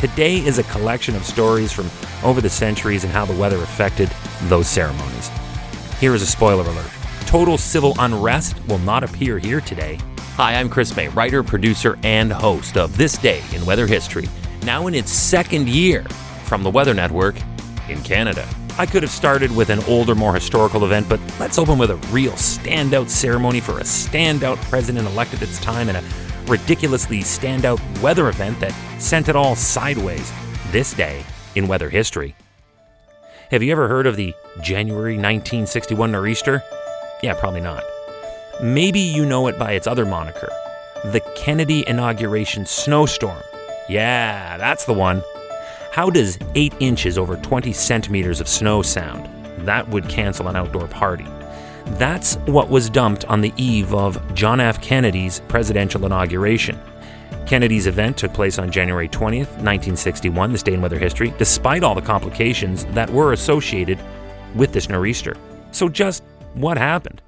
today is a collection of stories from over the centuries and how the weather affected those ceremonies. Here is a spoiler alert total civil unrest will not appear here today. Hi, I'm Chris May, writer, producer, and host of This Day in Weather History, now in its second year from the Weather Network in Canada. I could have started with an older, more historical event, but let's open with a real standout ceremony for a standout president elected at its time and a ridiculously standout weather event that sent it all sideways this day in weather history. Have you ever heard of the January 1961 nor'easter? Yeah, probably not. Maybe you know it by its other moniker, the Kennedy inauguration snowstorm. Yeah, that's the one. How does 8 inches over 20 centimeters of snow sound? That would cancel an outdoor party. That's what was dumped on the eve of John F. Kennedy's presidential inauguration. Kennedy's event took place on January 20th, 1961, this day in weather history, despite all the complications that were associated with this nor'easter. So, just what happened?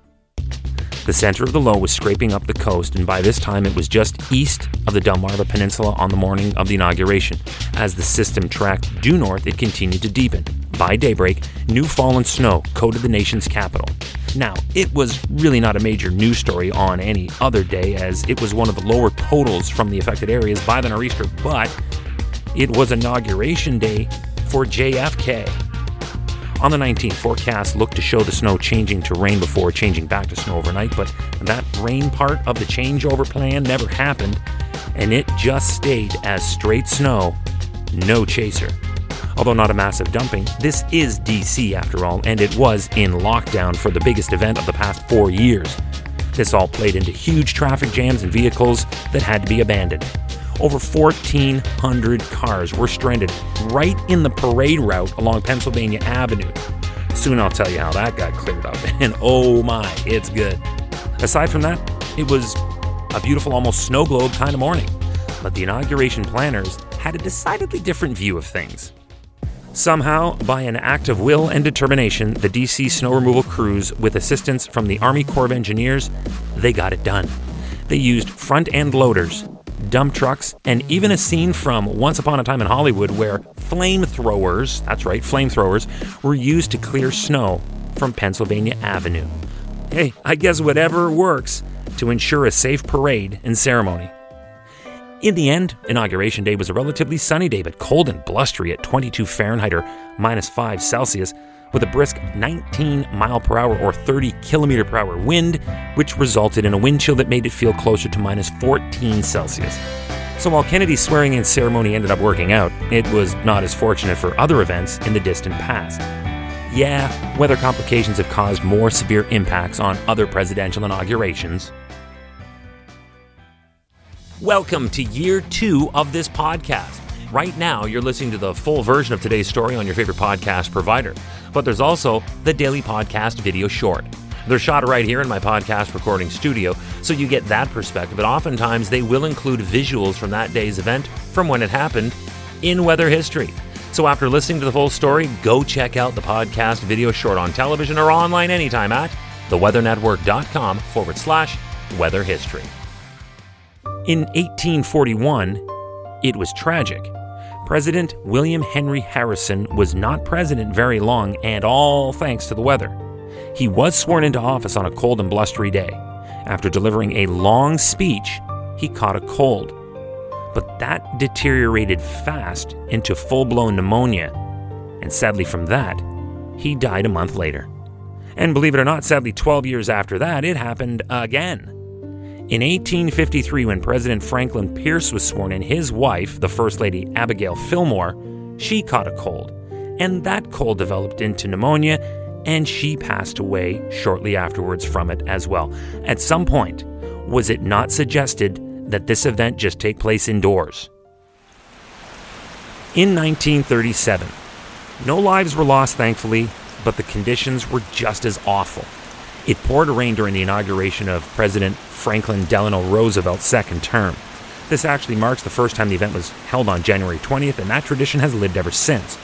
The center of the low was scraping up the coast, and by this time it was just east of the Delmarva Peninsula on the morning of the inauguration. As the system tracked due north, it continued to deepen. By daybreak, new fallen snow coated the nation's capital. Now, it was really not a major news story on any other day, as it was one of the lower totals from the affected areas by the nor'easter, but it was inauguration day for JFK. On the 19th, forecasts looked to show the snow changing to rain before changing back to snow overnight, but that rain part of the changeover plan never happened, and it just stayed as straight snow, no chaser. Although not a massive dumping, this is DC after all, and it was in lockdown for the biggest event of the past four years. This all played into huge traffic jams and vehicles that had to be abandoned. Over 1,400 cars were stranded right in the parade route along Pennsylvania Avenue. Soon I'll tell you how that got cleared up, and oh my, it's good. Aside from that, it was a beautiful, almost snow globe kind of morning, but the inauguration planners had a decidedly different view of things. Somehow, by an act of will and determination, the DC snow removal crews, with assistance from the Army Corps of Engineers, they got it done. They used front end loaders, dump trucks, and even a scene from Once Upon a Time in Hollywood where flamethrowers, that's right, flamethrowers, were used to clear snow from Pennsylvania Avenue. Hey, I guess whatever works to ensure a safe parade and ceremony. In the end, Inauguration Day was a relatively sunny day, but cold and blustery at 22 Fahrenheit or minus 5 Celsius, with a brisk 19 mile per hour or 30 kilometer per hour wind, which resulted in a wind chill that made it feel closer to minus 14 Celsius. So while Kennedy's swearing in ceremony ended up working out, it was not as fortunate for other events in the distant past. Yeah, weather complications have caused more severe impacts on other presidential inaugurations, Welcome to year two of this podcast. Right now, you're listening to the full version of today's story on your favorite podcast provider, but there's also the daily podcast video short. They're shot right here in my podcast recording studio, so you get that perspective, but oftentimes they will include visuals from that day's event from when it happened in weather history. So after listening to the full story, go check out the podcast video short on television or online anytime at theweathernetwork.com forward slash weather history. In 1841, it was tragic. President William Henry Harrison was not president very long, and all thanks to the weather. He was sworn into office on a cold and blustery day. After delivering a long speech, he caught a cold. But that deteriorated fast into full blown pneumonia, and sadly, from that, he died a month later. And believe it or not, sadly, 12 years after that, it happened again. In 1853, when President Franklin Pierce was sworn in, his wife, the First Lady Abigail Fillmore, she caught a cold. And that cold developed into pneumonia, and she passed away shortly afterwards from it as well. At some point, was it not suggested that this event just take place indoors? In 1937, no lives were lost, thankfully, but the conditions were just as awful. It poured rain during the inauguration of President Franklin Delano Roosevelt's second term. This actually marks the first time the event was held on January 20th, and that tradition has lived ever since.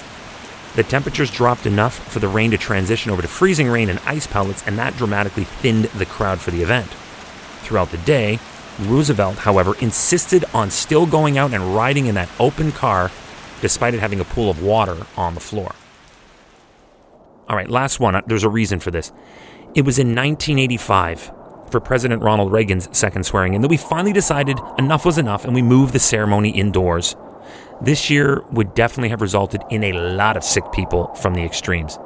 The temperatures dropped enough for the rain to transition over to freezing rain and ice pellets, and that dramatically thinned the crowd for the event. Throughout the day, Roosevelt, however, insisted on still going out and riding in that open car despite it having a pool of water on the floor. All right, last one. There's a reason for this. It was in 1985 for President Ronald Reagan's second swearing in that we finally decided enough was enough and we moved the ceremony indoors. This year would definitely have resulted in a lot of sick people from the extremes.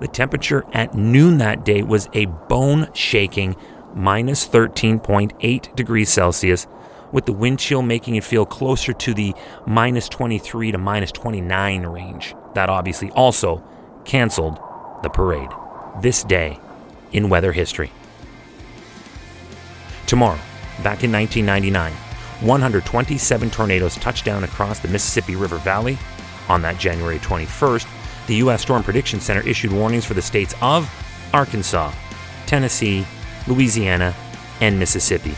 The temperature at noon that day was a bone shaking minus 13.8 degrees Celsius, with the wind chill making it feel closer to the minus 23 to minus 29 range. That obviously also canceled the parade. This day in weather history. Tomorrow, back in 1999, 127 tornadoes touched down across the Mississippi River Valley. On that January 21st, the U.S. Storm Prediction Center issued warnings for the states of Arkansas, Tennessee, Louisiana, and Mississippi.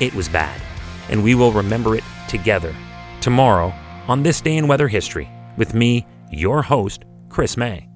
It was bad, and we will remember it together tomorrow on this day in weather history with me, your host, Chris May.